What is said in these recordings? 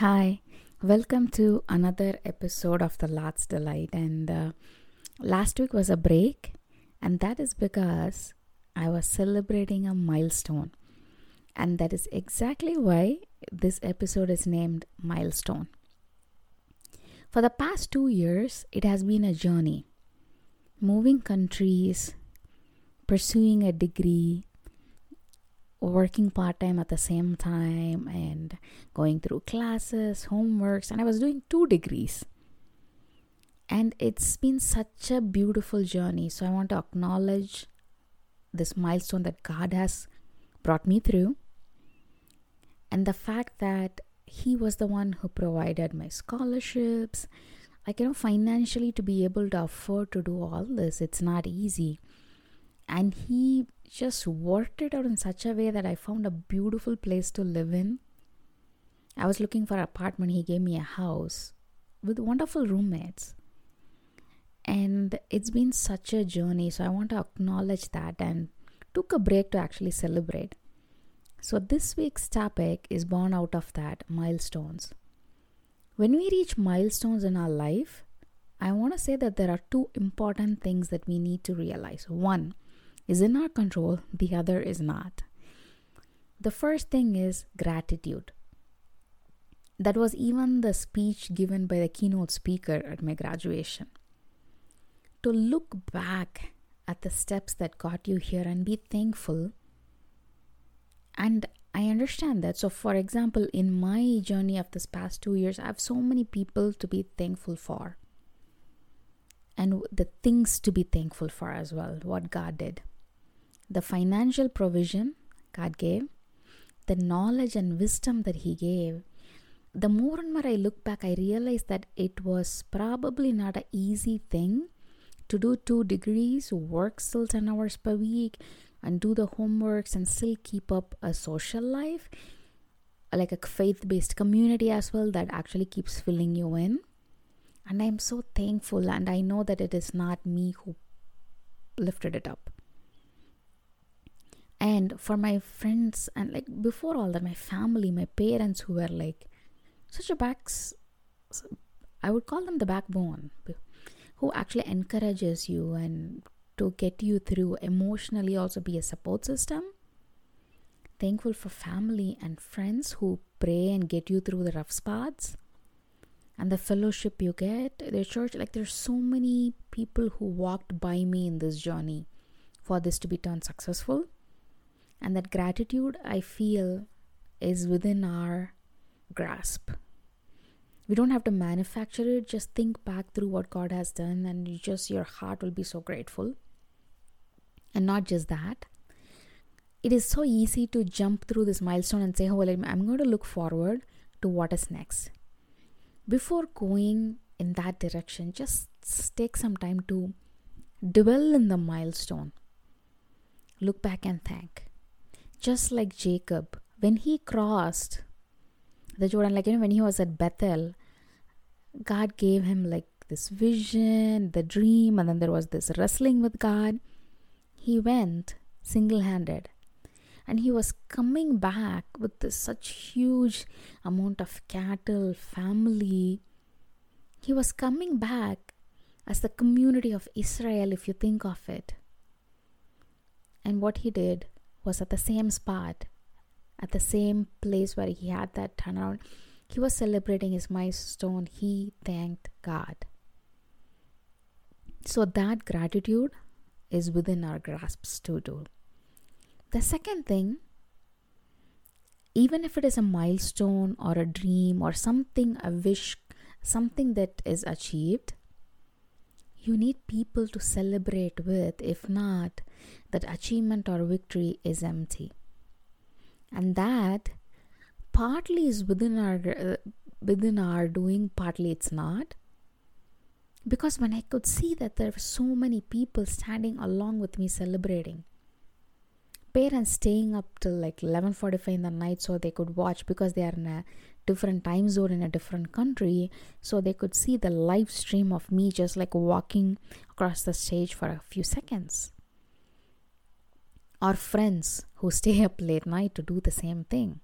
Hi, welcome to another episode of The Lord's Delight. And uh, last week was a break, and that is because I was celebrating a milestone. And that is exactly why this episode is named Milestone. For the past two years, it has been a journey moving countries, pursuing a degree, working part time at the same time and going through classes, homeworks, and I was doing two degrees. And it's been such a beautiful journey. So I want to acknowledge this milestone that God has brought me through and the fact that He was the one who provided my scholarships. Like, you know, financially to be able to afford to do all this, it's not easy. And He just worked it out in such a way that I found a beautiful place to live in. I was looking for an apartment, he gave me a house with wonderful roommates. And it's been such a journey, so I want to acknowledge that and took a break to actually celebrate. So, this week's topic is born out of that milestones. When we reach milestones in our life, I want to say that there are two important things that we need to realize. One, is in our control, the other is not. The first thing is gratitude. That was even the speech given by the keynote speaker at my graduation. To look back at the steps that got you here and be thankful. And I understand that. So, for example, in my journey of this past two years, I have so many people to be thankful for. And the things to be thankful for as well, what God did the financial provision God gave, the knowledge and wisdom that He gave, the more and more I look back, I realize that it was probably not an easy thing to do two degrees, work still 10 hours per week, and do the homeworks and still keep up a social life, like a faith based community as well that actually keeps filling you in. And I'm so thankful, and I know that it is not me who lifted it up and for my friends and like before all that my family my parents who were like such a backs i would call them the backbone who actually encourages you and to get you through emotionally also be a support system. Thankful for family and friends who pray and get you through the rough spots. And the fellowship you get the church like there's so many people who walked by me in this journey for this to be turned successful and that gratitude I feel is within our grasp. We don't have to manufacture it, just think back through what God has done, and you just your heart will be so grateful. And not just that, it is so easy to jump through this milestone and say, Oh, well, I'm going to look forward to what is next. Before going in that direction, just take some time to dwell in the milestone. Look back and thank just like Jacob, when he crossed the Jordan, like you know, when he was at Bethel, God gave him like this vision, the dream, and then there was this wrestling with God. He went single handed and he was coming back with this such huge amount of cattle, family. He was coming back as the community of Israel, if you think of it. And what he did was at the same spot, at the same place where he had that turnaround. He was celebrating his milestone. He thanked God. So that gratitude is within our grasps to do. The second thing, even if it is a milestone or a dream or something, a wish, something that is achieved, you need people to celebrate with. If not, that achievement or victory is empty. And that partly is within our uh, within our doing, partly it's not. Because when I could see that there were so many people standing along with me celebrating, parents staying up till like 11:45 in the night so they could watch because they are in a different time zone in a different country so they could see the live stream of me just like walking across the stage for a few seconds. Or friends who stay up late night to do the same thing.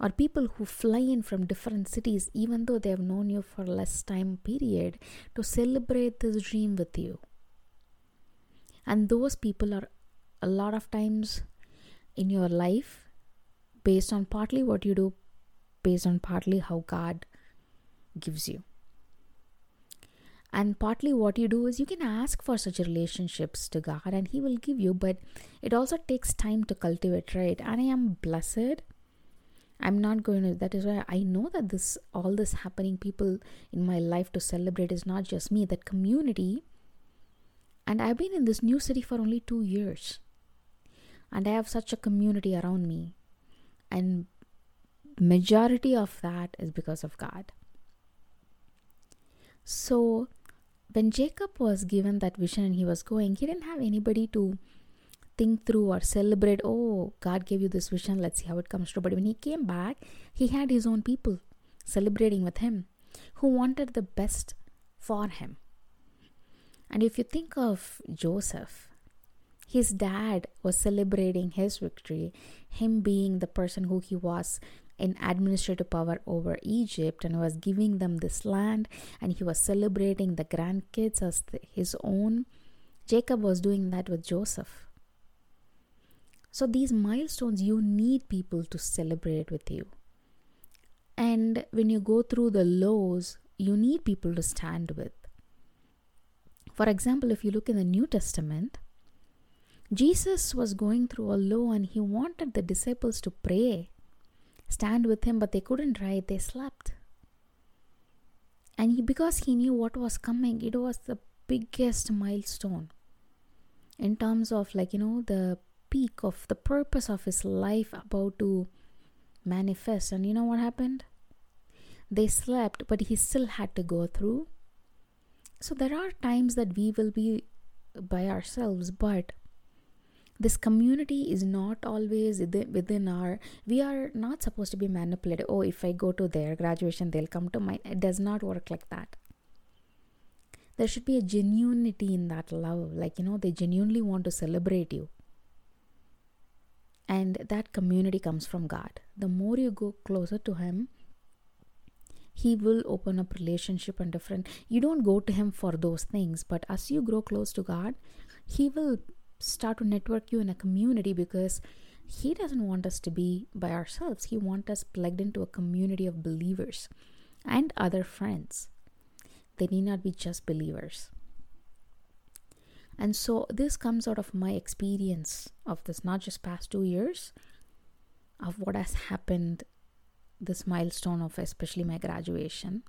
Or people who fly in from different cities even though they have known you for less time period to celebrate this dream with you. And those people are a lot of times in your life based on partly what you do based on partly how god gives you. And partly what you do is you can ask for such relationships to god and he will give you but it also takes time to cultivate right? And i am blessed. I'm not going to that is why i know that this all this happening people in my life to celebrate is not just me that community. And i've been in this new city for only 2 years. And i have such a community around me. And majority of that is because of god so when jacob was given that vision and he was going he didn't have anybody to think through or celebrate, oh, God gave you this vision, let's see how it comes true. But when he came back, he had his own people celebrating with him who wanted the best for him. And if you think of Joseph, his dad was celebrating his victory, him being the person who he was in administrative power over Egypt and was giving them this land, and he was celebrating the grandkids as the, his own. Jacob was doing that with Joseph. So, these milestones, you need people to celebrate with you. And when you go through the lows, you need people to stand with. For example, if you look in the New Testament, Jesus was going through a low and he wanted the disciples to pray, stand with him, but they couldn't, right? They slept. And he, because he knew what was coming, it was the biggest milestone in terms of, like, you know, the peak of the purpose of his life about to manifest. And you know what happened? They slept, but he still had to go through. So there are times that we will be by ourselves, but this community is not always within our we are not supposed to be manipulated oh if i go to their graduation they'll come to mine it does not work like that. There should be a genuinity in that love like you know they genuinely want to celebrate you. And that community comes from god. The more you go closer to him he will open up relationship and different you don't go to him for those things but as you grow close to god he will start to network you in a community because he doesn't want us to be by ourselves. He wants us plugged into a community of believers and other friends. They need not be just believers. And so this comes out of my experience of this not just past 2 years of what has happened this milestone of especially my graduation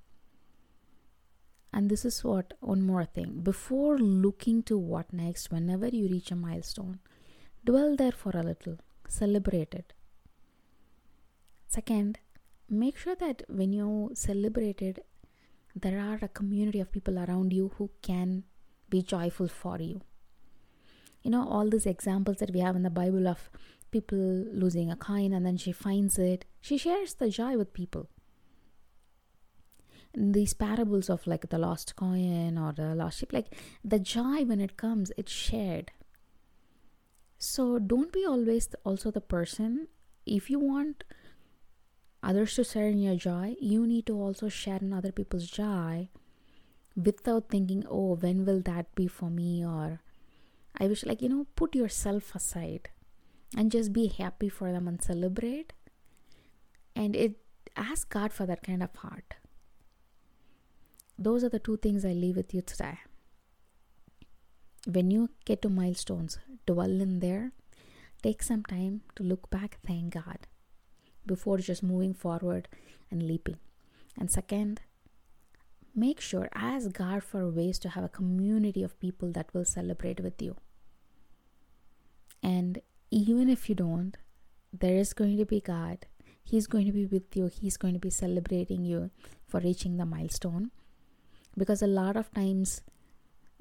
and this is what one more thing before looking to what next whenever you reach a milestone dwell there for a little celebrate it second make sure that when you celebrate it there are a community of people around you who can be joyful for you. You know, all these examples that we have in the Bible of people losing a coin and then she finds it, she shares the joy with people. These parables of like the lost coin or the lost sheep, like the joy when it comes, it's shared. So don't be always also the person. If you want others to share in your joy, you need to also share in other people's joy without thinking, oh, when will that be for me? Or I wish, like, you know, put yourself aside and just be happy for them and celebrate. And it ask God for that kind of heart. Those are the two things I leave with you today. When you get to milestones, dwell in there. Take some time to look back, thank God, before just moving forward and leaping. And second, make sure ask god for ways to have a community of people that will celebrate with you and even if you don't there is going to be god he's going to be with you he's going to be celebrating you for reaching the milestone because a lot of times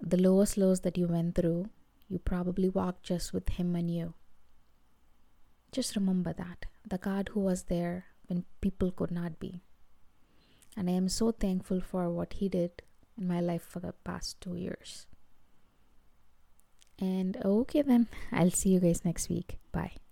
the lowest lows that you went through you probably walked just with him and you just remember that the god who was there when people could not be and I am so thankful for what He did in my life for the past two years. And okay, then I'll see you guys next week. Bye.